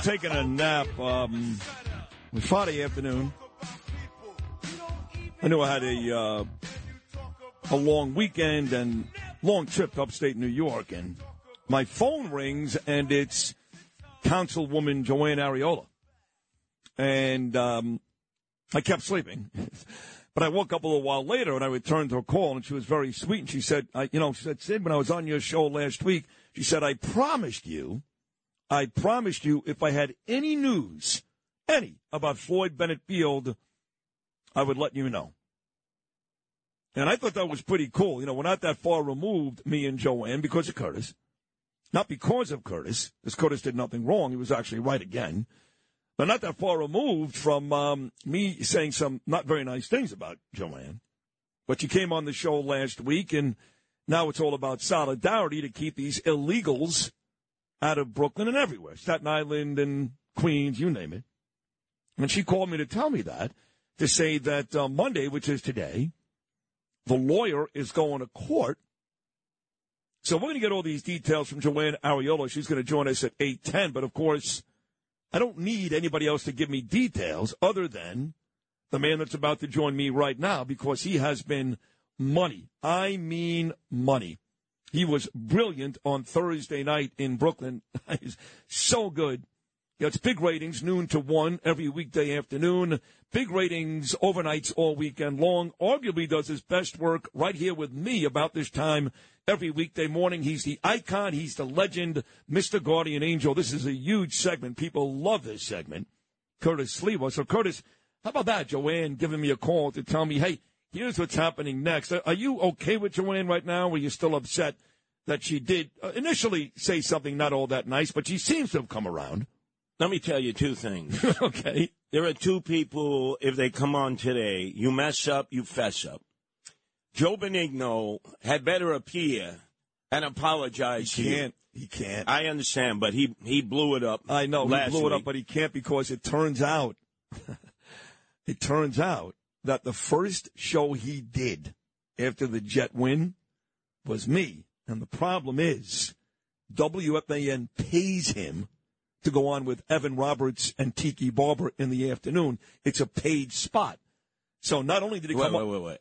Taking a nap. Um, Friday afternoon. I knew I had a uh, a long weekend and long trip to upstate New York, and my phone rings, and it's Councilwoman Joann Ariola, and um, I kept sleeping. But I woke up a little while later and I returned her call and she was very sweet. And she said, I, you know, she said, Sid, when I was on your show last week, she said, I promised you I promised you if I had any news, any, about Floyd Bennett Field, I would let you know. And I thought that was pretty cool. You know, we're not that far removed, me and Joann, because of Curtis. Not because of Curtis, because Curtis did nothing wrong. He was actually right again. But not that far removed from um, me saying some not very nice things about Joann. But you came on the show last week, and now it's all about solidarity to keep these illegals out of Brooklyn and everywhere, Staten Island and Queens, you name it. And she called me to tell me that, to say that uh, Monday, which is today, the lawyer is going to court. So we're going to get all these details from Joann Ariola. She's going to join us at 8.10. But, of course, I don't need anybody else to give me details other than the man that's about to join me right now because he has been money. I mean money. He was brilliant on Thursday night in Brooklyn. He's so good. It's big ratings, noon to one every weekday afternoon. Big ratings overnights all weekend long. Arguably does his best work right here with me about this time every weekday morning. He's the icon. He's the legend, Mr. Guardian Angel. This is a huge segment. People love this segment. Curtis Sliwa. So, Curtis, how about that? Joann giving me a call to tell me, hey, here's what's happening next. Are you okay with Joann right now? Or are you still upset that she did uh, initially say something not all that nice, but she seems to have come around? Let me tell you two things. okay. There are two people, if they come on today, you mess up, you fess up. Joe Benigno had better appear and apologize He can't. He can't. I understand, but he he blew it up. I know he blew it up, but he can't because it turns out, it turns out that the first show he did after the Jet win was me, and the problem is, WFAN pays him to go on with Evan Roberts and Tiki Barber in the afternoon. It's a paid spot. So not only did he wait, come wait, up, wait, wait.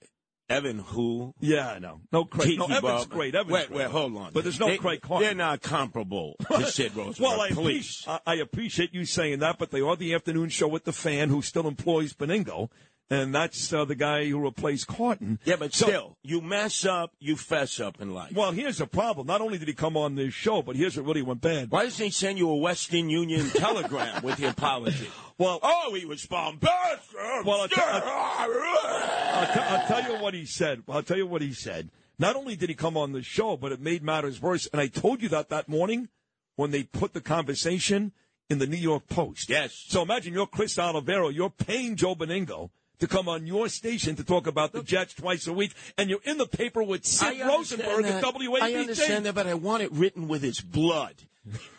Evan who? yeah, I know, no Craig, no Evan's Barber. great. Evan's wait, great. wait, hold on. But there's no They- Craig Carton. They're not comparable to Sid Rosenberg. Well, I, please. appreciate, I I appreciate you saying that, but they are the afternoon show with the fan who still employs Benigno, and that's uh, the guy who replaced Carton. Yeah, but So- still, you mess up, you fess up in life. Well, here's the problem. Not only did he come on this show, but here's what really went bad. Why doesn't he send you a Western Union telegram with the apology? Well, Oh, he was bombastic. Well, I'll t- I'll, t- I'll tell you what he said. I'll tell you what he said. Not only did he come on the show, but it made matters worse. And I told you that that morning when they put the conversation in the New York Post. Yes. So imagine you're Chris Oliviero. You're paying Joe Benigno to come on your station to talk about the Jets twice a week, and you're in the paper with Sid Rosenberg at WABC. I understand that, but I want it written with his blood.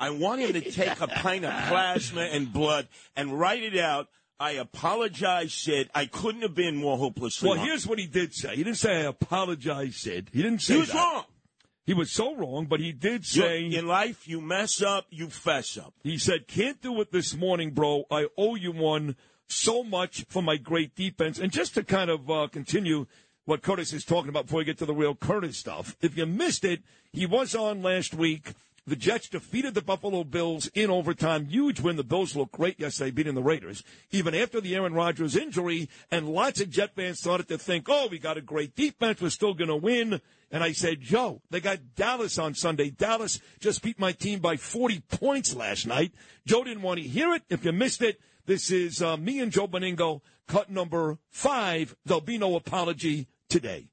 I want him to take a pint of plasma and blood and write it out. I apologize, Sid. I couldn't have been more hopelessly Well, wrong. here's what he did say. He didn't say, I apologize, Sid. He didn't say He was that. wrong. He was so wrong, but he did You're- say, in life, you mess up, you fess up. he said, can't do it this morning, bro. I owe you one so much for my great defense. And just to kind of uh, continue what Curtis is talking about before we get to the real Curtis stuff, if you missed it, he was on last week. The Jets defeated the Buffalo Bills in overtime. Huge win. The Bills looked great yesterday, beating the Raiders, even after the Aaron Rodgers injury. And lots of Jet fans started to think, oh, we got a great defense. We're still going to win. And I said, Joe, they got Dallas on Sunday. Dallas just beat my team by 40 points last night. Joe didn't want to hear it. If you missed it, this is uh, me and Joe Benigno, cut number five. There'll be no apology today.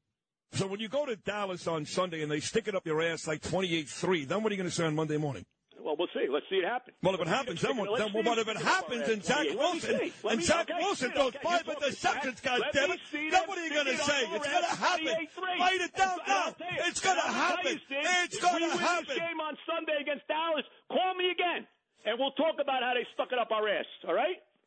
So when you go to Dallas on Sunday and they stick it up your ass like 28-3, then what are you going to say on Monday morning? Well, we'll see. Let's see it happen. Well, if it happens, then what? Then what if it happens and Zach Wilson and Zach Wilson throws five interceptions? God damn it! Then what are you going to say? It's going to happen. Write it down now. It's going to happen. It's going to happen we win this game on Sunday against Dallas. Call me again, and we'll talk about how they stuck it up our ass. All right?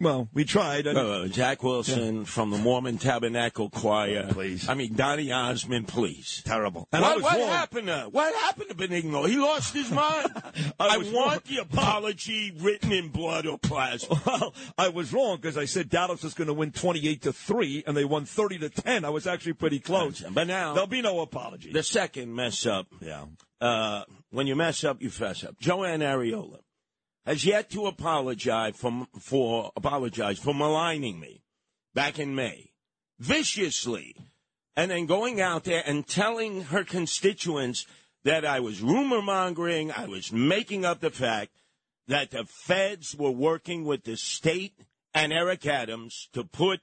Well, we tried. Uh, Jack Wilson from the Mormon Tabernacle Choir. Please. I mean, Donny Osmond, please. Terrible. And what what happened to what happened to Benigno? He lost his mind. I I, want wrong. the apology written in blood or plasma. Well, I was wrong because I said Dallas was going to win 28 to 3 and they won 30 to 10. I was actually pretty close. But now There'll be no apology. the second mess up. yeah. Uh, when you mess up, you fess up. Joann Ariola has yet to apologize for for apologize for maligning me back in May viciously, and then going out there and telling her constituents that I was rumor mongering, I was making up the fact that the feds were working with the state and Eric Adams to put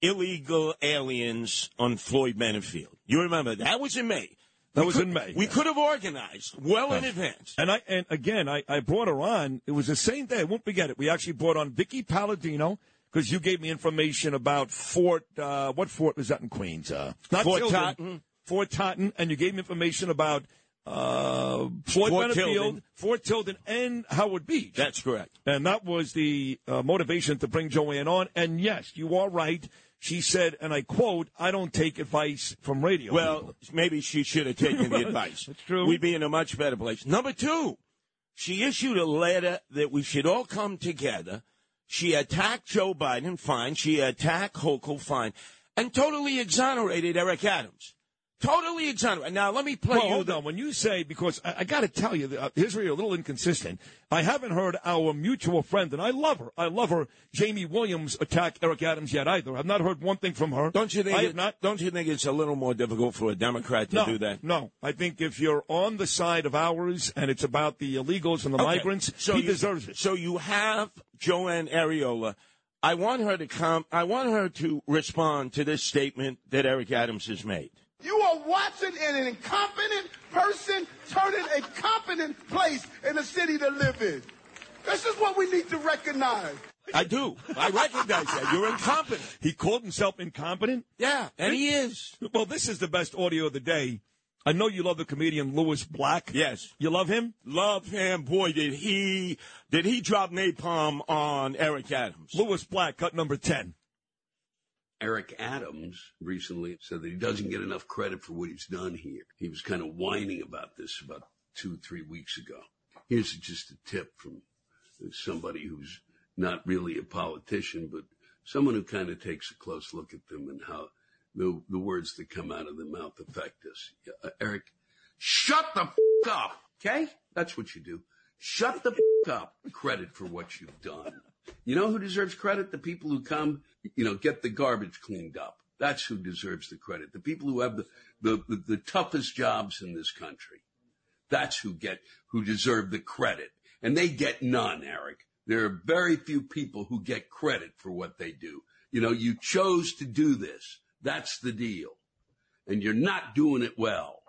illegal aliens on Floyd Bennett Field. You remember that was in May. That We was could- in May, We yeah. could have organized well in advance. And I and again I, I brought her on. It was the same day. I won't forget it. We actually brought on Vicky Paladino because you gave me information about Fort. Uh, what fort was that in Queens? Uh, not Fort Tilden, Totten. Fort Totten, and you gave me information about uh, Floyd Fort Bennett Field, Tilden. Fort Tilden, and Howard Beach. That's correct. And that was the uh, motivation to bring Joann on. And yes, you are right. She said, and I quote, I don't take advice from radio. Well, people." maybe she should have taken the advice. That's true. We'd be in a much better place. Number two, she issued a letter that we should all come together. She attacked Joe Biden, fine. She attacked Hochul, fine. And totally exonerated Eric Adams. Totally exonerated. Now, let me play well, you hold the- on. When you say, because I, I got to tell you, uh, here's where you're a little inconsistent. I haven't heard our mutual friend, and I love her. I love her, Jaime Williams, attack Eric Adams yet either. I've not heard one thing from her. Don't you think? I it- have not. Don't you think it's a little more difficult for a Democrat to No, do that? no. I think if you're on the side of ours and it's about the illegals and the Okay. migrants, he you, deserves it. So you have Joann Ariola. I want her to come. I want her to respond to this statement that Eric Adams has made. You are watching an incompetent person turning a competent place in a city to live in. This is what we need to recognize. I do. I recognize that. You're incompetent. He called himself incompetent. Yeah, and he is. Well, this is the best audio of the day. I know you love the comedian Lewis Black. Yes. You love him? Love him. Boy, did he did he drop napalm on Eric Adams. Lewis Black, cut number 10. Eric Adams recently said that he doesn't get enough credit for what he's done here. He was kind of whining about this about two, three weeks ago. Here's just a tip from somebody who's not really a politician, but someone who kind of takes a close look at them and how the, the words that come out of their mouth affect us. Uh, Eric, shut the f- up, okay? That's what you do. Shut the f- up. Credit for what you've done. You know who deserves credit? The people who come, you know, get the garbage cleaned up. That's who deserves the credit. The people who have the, the, the, the toughest jobs in this country. That's who get who deserve the credit, and they get none, Eric. There are very few people who get credit for what they do. You know, you chose to do this. That's the deal, and you're not doing it well.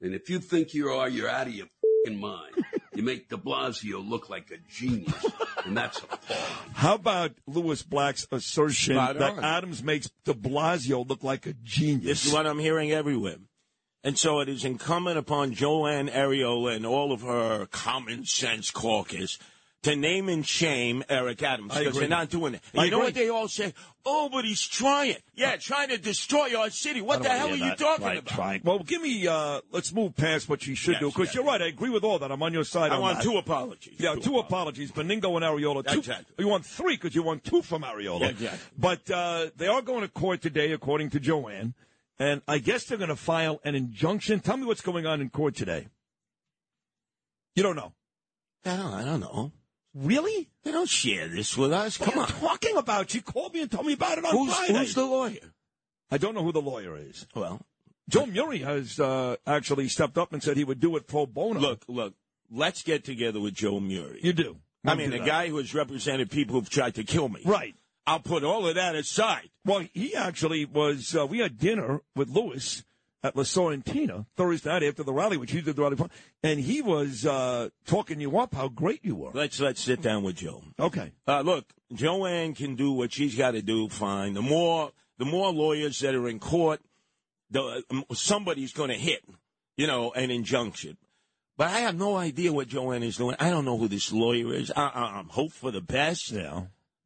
And if you think you are, you're out of your fing mind. You make De Blasio look like a genius, and that's a appalling. How about Lewis Black's assertion Spot that on. Adams makes De Blasio look like a genius? This is what I'm hearing everywhere. And so it is incumbent upon Joann Ariola and all of her common sense caucus to name and shame Eric Adams because they're not doing it. You know what they all say? Oh, but he's trying. Yeah, trying to destroy our city. What the hell are you talking about? Well, give me. Uh, let's move past what she should Yes, do because yes, you're right. I agree with all that. I'm on your side. I want that. two apologies. Yeah, two, apologies. Benigno and Ariola. Two, Exactly. You want three because you want two from Ariola. Yeah, exactly. But uh, they are going to court today, according to Joann, and I guess they're going to file an injunction. Tell me what's going on in court today. You don't know. I don't, I don't know. Really? They don't share this with us. What Come are on. talking about? you called me and told me about it on Who's, Friday. who's the lawyer? I don't know who the lawyer is. Well, Joe Murray has uh, actually stepped up and said he would do it pro bono. look, look. Let's get together with Joe Murray. you do. I Don't mean, do that. guy who has represented people who've tried to kill me. Right. I'll put all of that aside. Well, he actually was. Uh, we had dinner with Lewis at La Sorrentina Thursday night after the rally, which he did the rally, for, and he was uh, talking you up how great you were. Let's let's sit down with Joe. Okay. Uh, look, Joann can do what she's got to do. Fine. The more the more lawyers that are in court, the um, somebody's going to hit, you know, an injunction. But I have no idea what Joann is doing. I don't know who this lawyer is. I, I'm hope for the best. Yeah.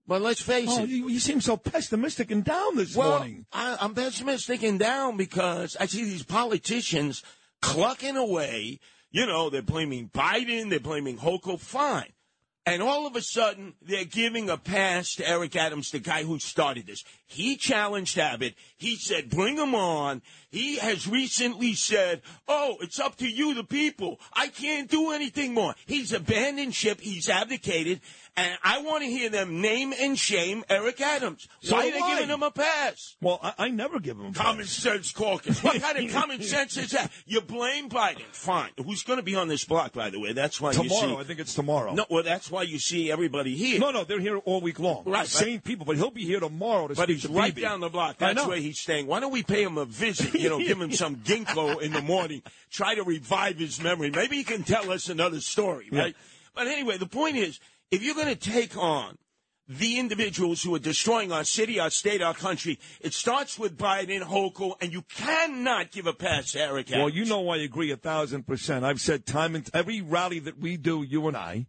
But let's face Oh, it. you, you seem so pessimistic and down this Well, morning. I, I'm pessimistic and down because I see these politicians clucking away. You know, they're blaming Biden, they're blaming Hochul. Fine. And all of a sudden, they're giving a pass to Eric Adams, the guy who started this. He challenged Abbott. He said, bring him on. He has recently said, oh, it's up to you, the people. I can't do anything more. He's abandoned ship. He's abdicated. And I want to hear them name and shame Eric Adams. So Why are they giving him a pass? Well, I, I never give him a Common pass. sense caucus. What kind of common sense is that? You blame Biden. Fine. Who's going to be on this block, by the way? That's why tomorrow. you I think it's tomorrow. No, well, that's why you see everybody here. no, no, they're here all week long. Right, Same people, but he'll be here tomorrow to But speak he's to right BB. down the block. That's where he's staying. Why don't we pay him a visit? You know, give him some ginkgo in the morning. Try to revive his memory. Maybe he can tell us another story, right? But anyway, the point is, if you're going to take on the individuals who are destroying our city, our state, our country, it starts with Biden, Hochul, and you cannot give a pass to Eric Well, you know I agree a thousand percent. I've said time and every rally that we do, you and I,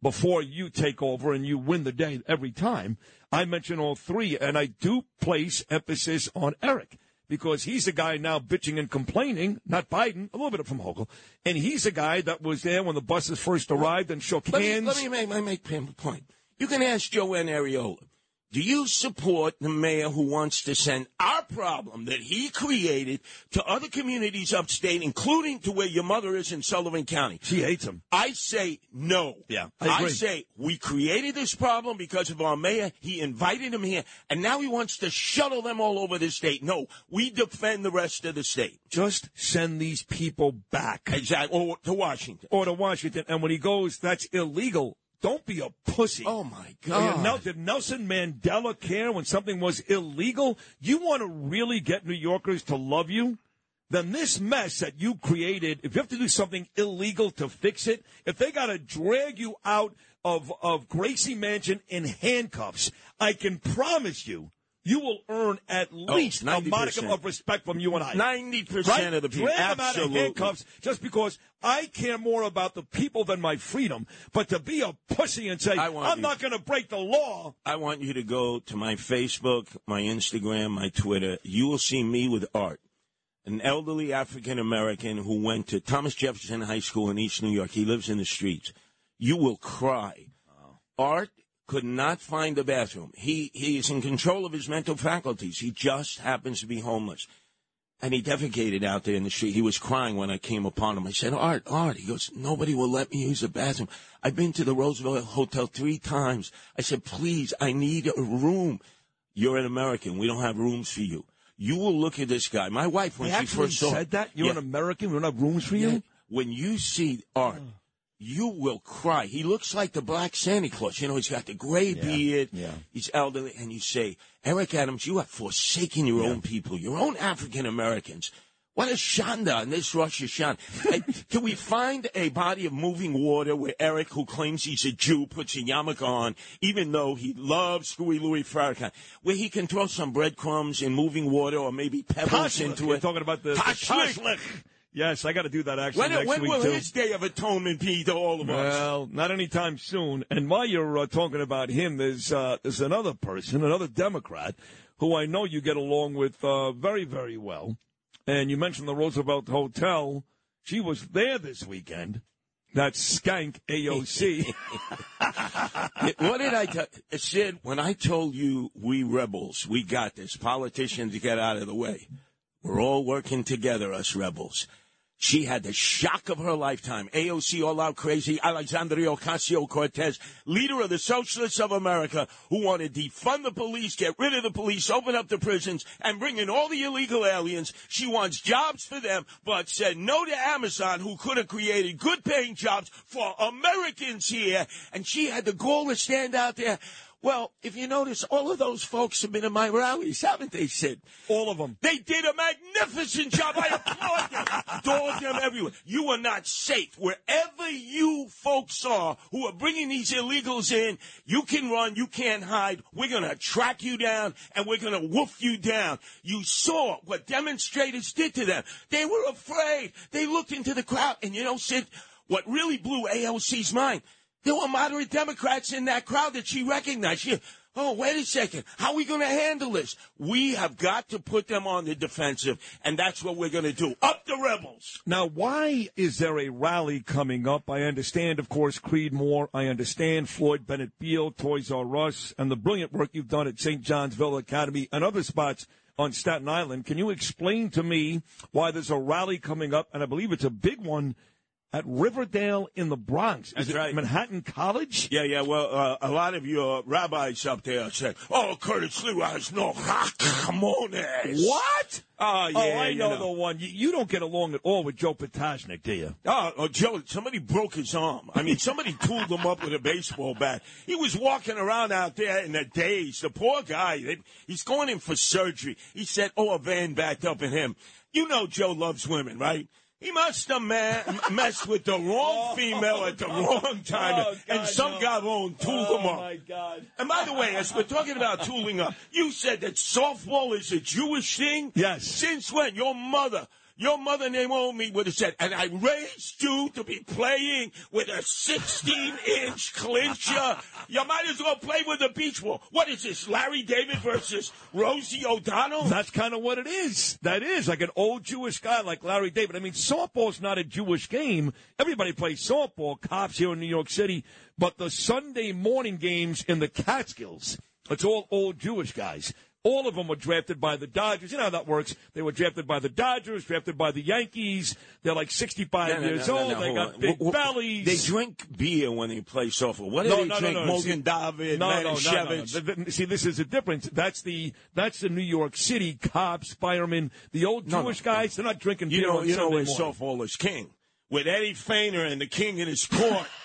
before you take over and you win the day every time, I mention all three, and I do place emphasis on Eric because he's the guy now bitching and complaining, not Biden, a little bit from Hochul, and he's the guy that was there when the buses first arrived and shook Let me, hands. let me make, let me make a point. You can ask Joann Ariola. Do you support the mayor who wants to send our problem that he created to other communities upstate, including to where your mother is in Sullivan County? she hates him. I say no. Yeah, I agree. say we created this problem because of our mayor. He invited him here, and now he wants to shuttle them all over the state. No, we defend the rest of the state. Just send these people back. Exactly. Or to Washington. Or to Washington. And when he goes, that's illegal. Don't be a pussy. Oh, my God. Did Nelson Mandela care when something was illegal? You want to really get New Yorkers to love you? Then this mess that you created, if you have to do something illegal to fix it, if they got to drag you out of, of Gracie Mansion in handcuffs, I can promise you, you will earn at oh, least a modicum of respect from you and I. 90% Right? of the people. Drag them out of handcuffs just because I care more about the people than my freedom. But to be a pussy and say, I'm you- not going to break the law. I want you to go to my Facebook, my Instagram, my Twitter. You will see me with Art, an elderly African American who went to Thomas Jefferson High School in East New York. He lives in the streets. You will cry. Art could not find a bathroom. He he is in control of his mental faculties. He just happens to be homeless. And he defecated out there in the street. He was crying when I came upon him. I said, Art, Art. He goes, nobody will let me use the bathroom. I've been to the Roosevelt Hotel three times. I said, please, I need a room. You're an American. We don't have rooms for you. You will look at this guy. My wife, when I she first saw said that. You're Yeah. an American. We don't have rooms for you. Yeah. when you see Art, oh. You will cry. He looks like the Black Santa Claus. You know, he's got the gray beard. yeah. He's elderly, and you say, Eric Adams, you have forsaken your own people, your own African Americans. What a shanda in this Rosh Hashanah. Can we find a body of moving water where Eric, who claims he's a Jew, puts a yarmulke on, even though he loves Screwy Louis Farrakhan, where he can throw some breadcrumbs in moving water or maybe pebbles Tashlich. into You're it? talking about the, the Tashlich. Yes, I got to do that actually When, next when week will too. his day of atonement be to all of us? Well, not anytime soon. And while you're uh, talking about him, there's uh, there's another person, another Democrat, who I know you get along with uh, very, very well. And you mentioned the Roosevelt Hotel. She was there this weekend. That skank AOC. what did I tell Sid, when I told you we rebels, we got this, politicians get out of the way. We're all working together, us rebels. She had the shock of her lifetime. AOC all out crazy. Alexandria Ocasio Cortez, leader of the Socialists of America, who want to defund the police, get rid of the police, open up the prisons, and bring in all the illegal aliens. She wants jobs for them, but said no to Amazon, who could have created good paying jobs for Americans here. And she had the gall to stand out there. Well, if you notice, all of those folks have been in my rallies, haven't they, Sid? All of them. They did a magnificent job. I applaud them. Dog them everywhere. You are not safe. Wherever you folks are who are bringing these illegals in, you can run, you can't hide. We're going to track you down and we're going to woof you down. You saw what demonstrators did to them. They were afraid. They looked into the crowd. And you know, Sid, what really blew AOC's mind, there were moderate Democrats in that crowd that she recognized. She, oh, wait a second. How are we going to handle this? We have got to put them on the defensive, and that's what we're going to do. Up the rebels. Now, why is there a rally coming up? I understand, of course, Creedmoor. I understand Floyd Bennett Field, Toys R Us, and the brilliant work you've done at St. John Villa Academy and other spots on Staten Island. Can you explain to me why there's a rally coming up, and I believe it's a big one at Riverdale in the Bronx? Is That's it right. Manhattan College? Yeah, yeah. Well, uh, a lot of your rabbis up there said, "Oh, Curtis Sliwa has no rachmones." What? Oh, yeah. oh, I you know, the one. You, you don't get along at all with Joe Potasnik, do you? Oh, oh, Joe, somebody broke his arm. I mean, somebody tooled him up with a baseball bat. He was walking around out there in a daze. The poor guy, they- he's going in for surgery. He said, oh, a van backed up in him. You know Joe loves women, right? He must have ma- messed with the wrong oh. female at the wrong time, Oh, and some no. guy won't tool oh, him up. my God. And by the way, as we're talking about tooling up, you said that softball is a Jewish thing? Yes. Since when? Your mother. Your mother Naomi would have said, and I raised you to be playing with a 16 inch clincher. You might as well play with a beach ball. What is this, Larry David versus Rosie O'Donnell? That's kind of what it is. That is like an old Jewish guy like Larry David. I mean, softball's not a Jewish game. Everybody plays softball, cops here in New York City, but the Sunday morning games in the Catskills, it's all old Jewish guys. All of them were drafted by the Dodgers. You know how that works. They were drafted by the Dodgers, drafted by the Yankees. They're like 65 No, no, years no, old. they got on. big wh- bellies. They drink beer when they play softball. What do they drink? Mogen See- David, no, no, no, no, no. Manischewitz? Th- th- See, this is a difference. That's the that's the New York City cops, firemen, the old Jewish guys. They're not drinking You beer know, on you know Sunday where morning. softball is king. With Eddie Feigner and the king in his court.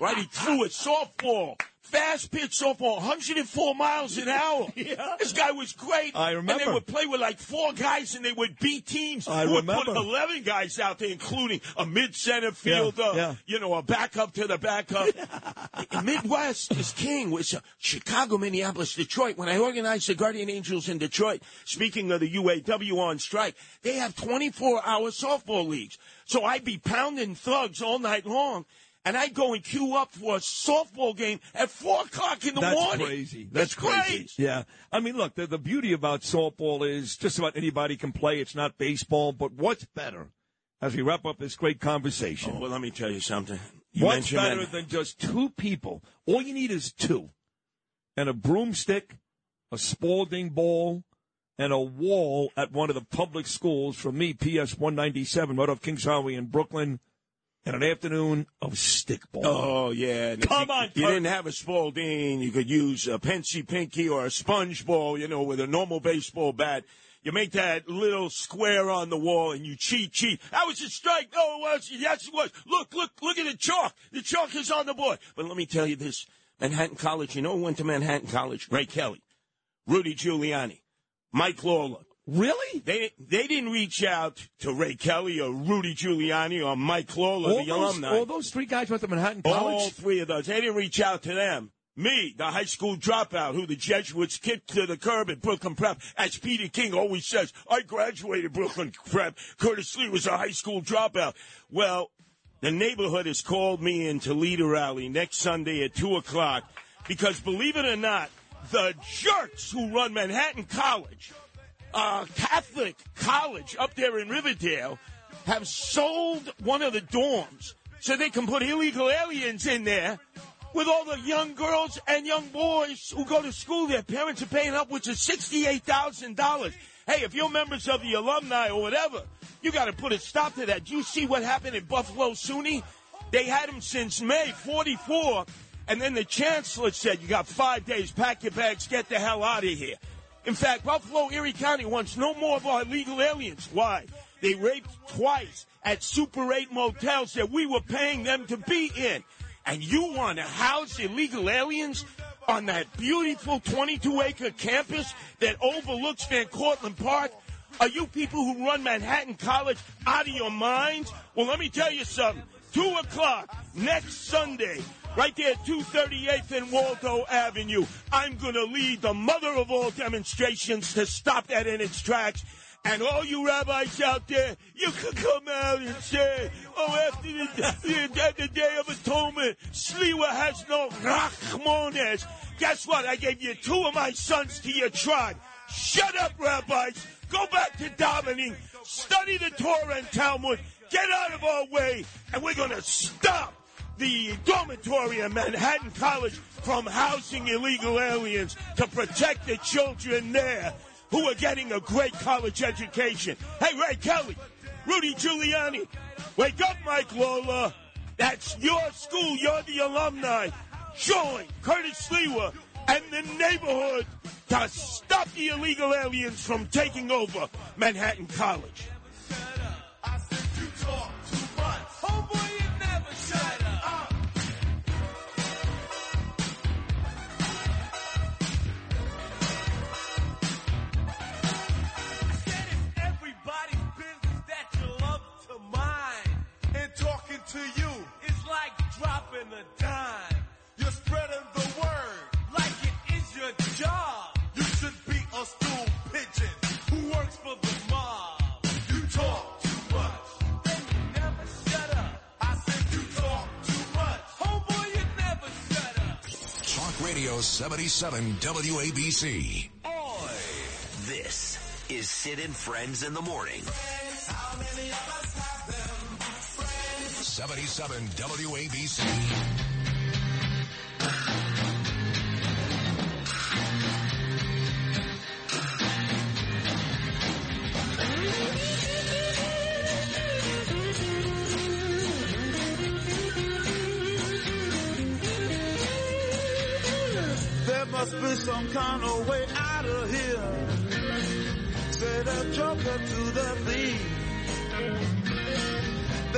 right? He threw a softball. Fast pitch softball, 104 miles an hour. Yeah. This guy was great. I remember. And they would play with like four guys and they would beat teams. I would remember. put 11 guys out there, including a mid center fielder, yeah. you know, a backup to the backup. Midwest is king. With Chicago, Minneapolis, Detroit. When I organized the Guardian Angels in Detroit, speaking of the UAW on strike, they have 24 hour softball leagues. So I'd be pounding thugs all night long. And I'd go and queue up for a softball game at four o'clock in the morning. That's morning. crazy. That's It's crazy. great. Yeah. I mean, look, the, the beauty about softball is just about anybody can play. It's not baseball, but what's better as we wrap up this great conversation? Oh, well, let me tell you something. You What's better that- than just two people? All you need is two. And a broomstick, a Spalding ball, and a wall at one of the public schools from me, PS 197, right off Kings Highway in Brooklyn, and an afternoon of stickball. Oh yeah, Come you, on, You didn't have a Spalding. You could use a Pensy Pinky or a sponge ball. You know, with a normal baseball bat. You make that little square on the wall and you cheat, cheat. That was a strike. No, it was. Yes, it was. Look, look, look at the chalk. The chalk is on the board. But let me tell you this Manhattan College, you know who went to Manhattan College? Ray Kelly, Rudy Giuliani, Mike Lawler. Really? They they didn't reach out to Ray Kelly or Rudy Giuliani or Mike Lawler, all the those, alumni. all those three guys went to Manhattan College. All three of those. They didn't reach out to them. Me, the high school dropout who the Jesuits kicked to the curb at Brooklyn Prep. As Peter King always says, I graduated Brooklyn Prep. Curtis Sliwa was a high school dropout. Well, the neighborhood has called me in to lead a rally next Sunday at 2 o'clock because, believe it or not, the jerks who run Manhattan College, uh, Catholic college up there in Riverdale, have sold one of the dorms so they can put illegal aliens in there with all the young girls and young boys who go to school. Their parents are paying upwards of $68,000. Hey, if you're members of the alumni or whatever, you got to put a stop to that. Do you see what happened in Buffalo SUNY? They had them since May 44, and then the chancellor said, You got five days, pack your bags, get the hell out of here. In fact, Buffalo Erie County wants no more of our illegal aliens. Why? They raped twice at Super 8 motels that we were paying them to be in. And you want to house illegal aliens on that beautiful 22 acre campus that overlooks Van Cortlandt Park? Are you people who run Manhattan College out of your minds? Well, let me tell you something. 2 o'clock next Sunday, right there, 238th and Waldo Avenue. I'm going to lead the mother of all demonstrations to stop that in its tracks. And all you rabbis out there, you could come out and say, oh, after the, the, the Day of Atonement, Sliwa has no Rachmones. Guess what? I gave you two of my sons to your tribe. Shut up, rabbis. Go back to davening. Study the Torah and Talmud. Get out of our way. And we're going to stop the dormitory at Manhattan College from housing illegal aliens to protect the children there who are getting a great college education. Hey, Ray Kelly, Rudy Giuliani, wake up, Mike Lawler. That's your school. You're the alumni. Join Curtis Sliwa and the neighborhood to stop the illegal aliens from taking over Manhattan College. To you is like dropping a dime. You're spreading the word like it is your job. You should be a stool pigeon who works for the mob. You talk too much. Then you never shut up. I said you talk too much. Oh Homeboy, you never shut up. Talk Radio 77 WABC. This is Sid and Friends in the Morning. 77 WABC. There must be some kind of way out of here. Said a joker to the.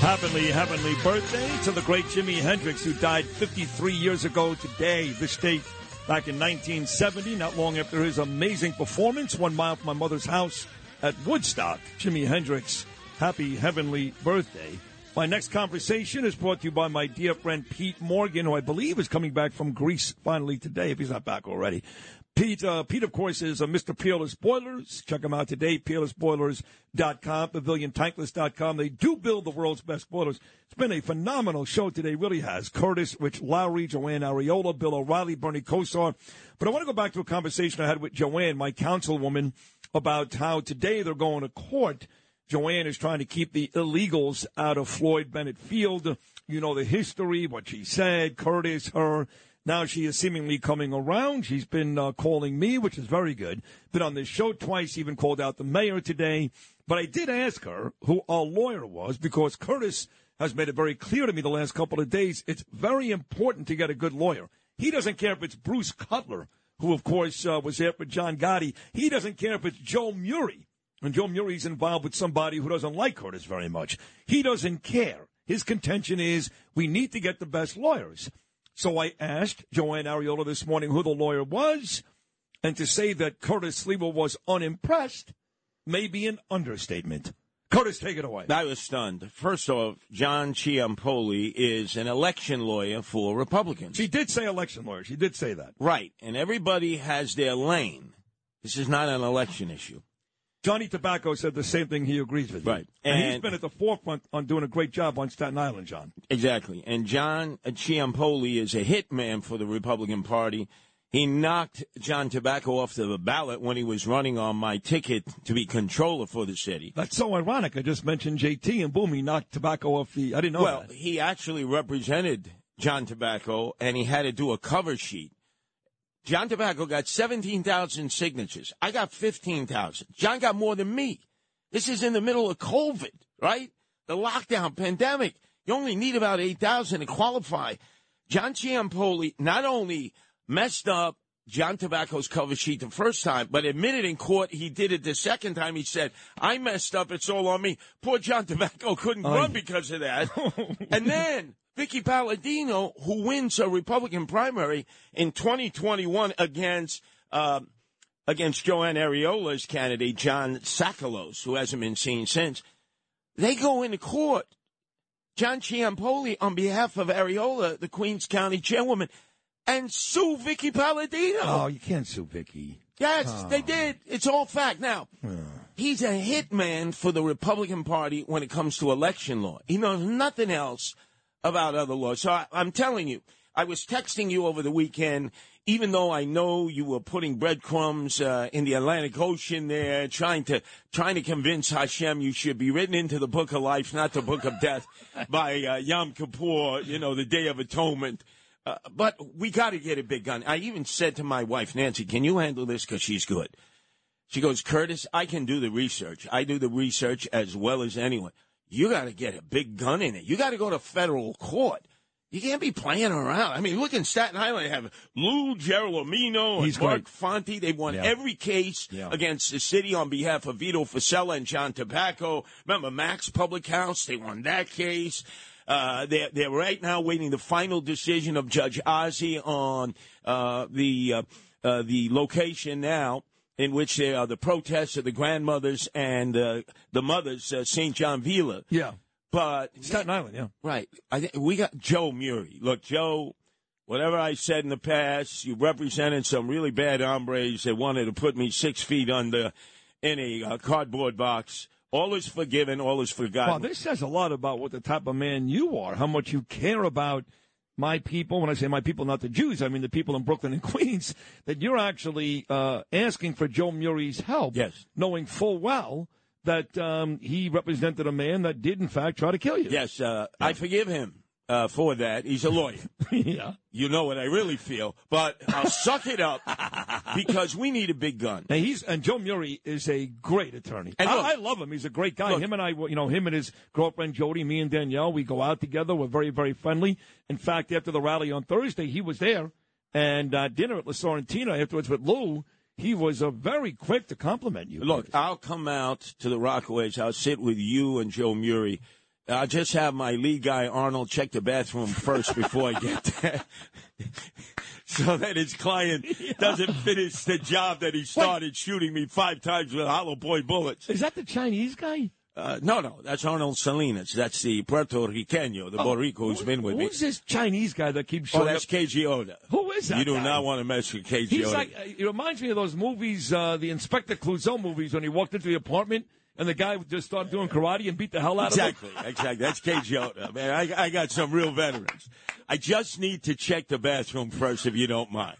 Heavenly, heavenly birthday to the great Jimi Hendrix, who died 53 years ago today. This date back in 1970, not long after his amazing performance, one mile from my mother's house at Woodstock. Jimi Hendrix, happy heavenly birthday. My next conversation is brought to you by my dear friend Pete Morgan, who I believe is coming back from Greece finally today, if he's not back already. Pete, uh, Pete, of course, is Mr. Peerless Boilers. Check him out today, peerlessboilers.com, paviliontankless.com. They do build the world's best boilers. It's been a phenomenal show today, really has. Curtis, Rich Lowry, Joann Ariola, Bill O'Reilly, Bernie Kosar. But I want to go back to a conversation I had with Joann, my councilwoman, about how today they're going to court Joann is trying to keep the illegals out of Floyd Bennett Field. You know the history, what she said, Curtis, her. Now she is seemingly coming around. She's been uh, calling me, which is very good. Been on this show twice, even called out the mayor today. But I did ask her who our lawyer was because Curtis has made it very clear to me the last couple of days it's very important to get a good lawyer. He doesn't care if it's Bruce Cutler, who, of course, uh, was there for John Gotti. He doesn't care if it's Joe Murray. And Joe Murray's involved with somebody who doesn't like Curtis very much. He doesn't care. His contention is we need to get the best lawyers. So I asked Joann Ariola this morning who the lawyer was, and to say that Curtis Sliwa was unimpressed may be an understatement. Curtis, take it away. I was stunned. First off, John Ciampoli is an election lawyer for Republicans. She did say election lawyer. She did say that. Right. And everybody has their lane. This is not an election issue. Johnny Tobacco said the same thing. He agrees with you. Right. And, he's been at the forefront on doing a great job on Staten Island, John. Exactly. And John Ciampoli is a hitman for the Republican Party. He knocked John Tobacco off the ballot when he was running on my ticket to be controller for the city. That's so ironic. I just mentioned JT, and boom, he knocked Tobacco off the. I didn't know well, that. he actually represented John Tobacco, and he had to do a cover sheet. John Tobacco got 17,000 signatures. I got 15,000. John got more than me. This is in the middle of COVID, right? The lockdown pandemic. You only need about 8,000 to qualify. John Ciampoli not only messed up John Tobacco's cover sheet the first time, but admitted in court he did it the second time. He said, I messed up. It's all on me. Poor John Tobacco couldn't Oh, run because of that. and then Vicky Paladino, who wins a Republican primary in 2021 against, um, against Joann Ariola's candidate, John Sakelos, who hasn't been seen since, they go into court. John Ciampoli, on behalf of Ariola, the Queens County chairwoman, and sue Vicky Paladino. Oh, you can't sue Vicky. Yes, Oh. they did. It's all fact. Now, he's a hitman for the Republican Party when it comes to election law. He knows nothing else about other laws. So I, I'm telling you, I was texting you over the weekend, even though I know you were putting breadcrumbs uh, in the Atlantic Ocean there, trying to trying to convince Hashem you should be written into the book of life, not the book of death, by uh, Yom Kippur, you know, the Day of Atonement. Uh, but we got to get a big gun. I even said to my wife, Nancy, can you handle this? Because she's good. She goes, Curtis, I can do the research. I do the research as well as anyone. You got to get a big gun in it. You got to go to federal court. You can't be playing around. I mean, look in Staten Island, they have Lou Gelormino and He's Mark great. Fonte. They won Yeah. every case Yeah. against the city on behalf of Vito Fossella and John Tobacco. Remember Max Public House? They won that case. Uh, they're, they're right now waiting the final decision of Judge Ozzi on uh, the uh, uh, the location now in which there are the protests of the grandmothers and uh, the mothers, uh, St. John Villa. Yeah. But Staten Island, yeah. Right. I think we got Joe Murray. Look, Joe, whatever I said in the past, you represented some really bad hombres that wanted to put me six feet under in a uh, cardboard box. All is forgiven, all is forgotten. Well, this says a lot about what the type of man you are, how much you care about my people. When I say my people, not the Jews, I mean the people in Brooklyn and Queens, that you're actually uh, asking for Joe Murray's help. Yes. Knowing full well that um, he represented a man that did, in fact, try to kill you. yes, uh, I forgive him uh, for that. He's a lawyer. yeah. You know what I really feel. But I'll suck it up because we need a big gun. Now he's and Joe Murray is a great attorney. And look- I, I love him. He's a great guy. Look- him and I, you know, him and his girlfriend Jody, me and Danielle, we go out together. We're very, very friendly. In fact, after the rally on Thursday, he was there and uh, dinner at La Sorrentina afterwards with Lou. He was uh, very quick to compliment you. Look, I'll come out to the Rockaways. I'll sit with you and Joe Murray. I'll just have my lead guy Arnold check the bathroom first before I get there, so that his client doesn't finish the job that he started shooting me five times with hollow point bullets. Is that the Chinese guy? Uh, no, no, that's Arnold Salinas. That's the Puerto Ricano, the Boricua who's been with me. Oh, Who's this Chinese guy that keeps shooting? Oh, that's up? KG Oda. Who is that You do guy? not want to mess with KG He's Oda. like, uh, it reminds me of those movies, uh, the Inspector Clouseau movies, when he walked into the apartment and the guy just start doing karate and beat the hell out Exactly, of him. exactly. Exactly. That's Oda. Man, I, I got some real veterans. I just need to check the bathroom first, if you don't mind.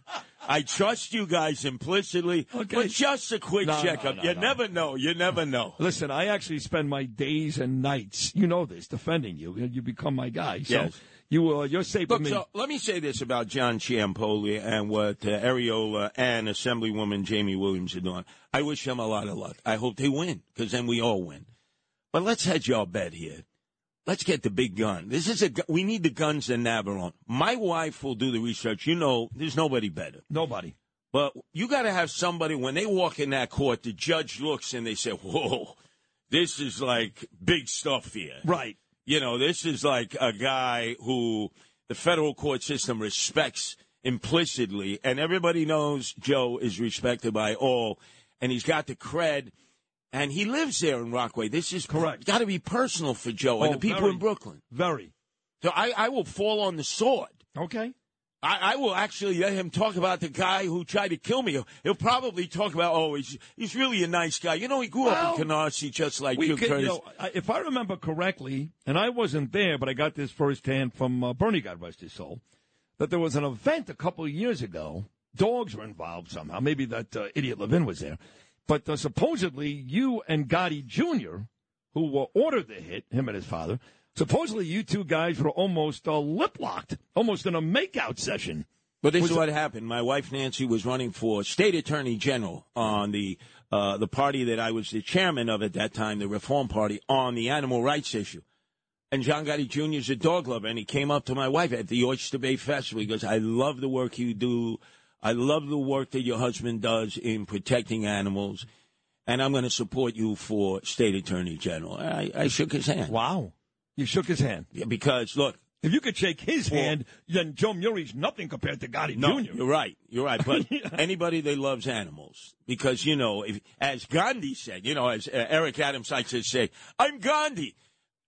I trust you guys implicitly, Okay. but just a quick No, checkup. no, you no. never know. You never know. Listen, I actually spend my days and nights, you know this, defending you. You become my guy. So Yes. you, uh, you're safe Look, with me. so let me say this about John Ciampoli and what uh, Ariola and Assemblywoman Jaime Williams are doing. I wish them a lot of luck. I hope they win because then we all win. But let's hedge our bet here. Let's get the big gun. This is a we need the guns in Navarone. My wife will do the research. You know, there's nobody better. Nobody. But you got to have somebody when they walk in that court. The judge looks and they say, "Whoa, this is like big stuff here." Right. You know, this is like a guy who the federal court system respects implicitly, and everybody knows Joe is respected by all, and he's got the cred, and he lives there in Rockaway. This is correct. Got to be personal for Joe and Oh, the people very. in Brooklyn. Very. So I, I will fall on the sword. Okay. I, I will actually let him talk about the guy who tried to kill me. He'll probably talk about, oh, he's he's really a nice guy. You know, he grew up in Canarsie just like you, could- you know, if I remember correctly, and I wasn't there, but I got this firsthand from uh, Bernie, God rest his soul, that there was an event a couple of years ago. Dogs were involved somehow. Maybe that uh, idiot Levin was there. But uh, supposedly, you and Gotti Jr., who uh, ordered the hit, him and his father, supposedly you two guys were almost uh, lip locked, almost in a makeout session. But this Was is what happened. My wife Nancy was running for state attorney general on the uh, the party that I was the chairman of at that time, the Reform Party, on the animal rights issue. And John Gotti Jr. is a dog lover, and he came up to my wife at the Oyster Bay Festival. He goes, "I love the work you do. I love the work that your husband does in protecting animals, and I'm going to support you for state attorney general." I, I shook his hand. Wow, you shook his hand. Yeah, because look, If you could shake his hand, then Joe Murray's nothing compared to Gotti No, Jr. you're right. You're right. But anybody that loves animals, because you know, if, as Gandhi said, you know, as uh, Eric Adams likes to say, "I'm Gandhi."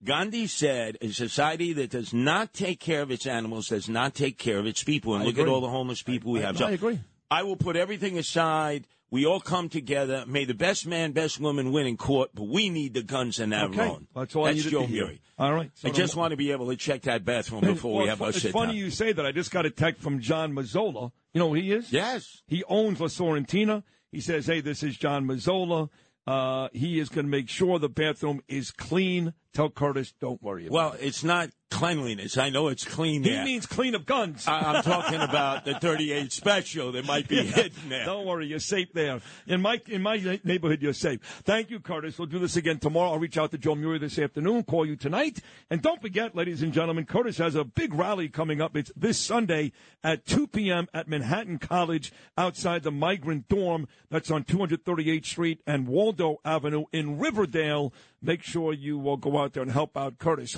Gandhi said, "A society that does not take care of its animals does not take care of its people." And I look at all the homeless people we have. I agree. I will put everything aside. We all come together. May the best man, best woman win in court, but we need the guns in our Okay. That's all I That's Joe. Murray. All right. So I just the- want to be able to check that bathroom before Well, we have our it's funny down. you say that. I just got a text from John Mazzola. You know who he is? Yes. He owns La Sorrentina. He says, hey, this is John Mazzola. Uh, he is going to make sure the bathroom is clean. Tell Curtis, don't worry about Well, it's not cleanliness. I know it's clean. He there. means clean of guns. I, I'm talking about the 38 special that might be hidden there. Don't worry, you're safe there. In my in my neighborhood, you're safe. Thank you, Curtis. We'll do this again tomorrow. I'll reach out to Joe Murray this afternoon. Call you tonight, and don't forget, ladies and gentlemen, Curtis has a big rally coming up. It's this Sunday at 2 p.m. at Manhattan College, outside the migrant dorm that's on 238th Street and Waldo Avenue in Riverdale. Make sure you uh, go out there and help out Curtis.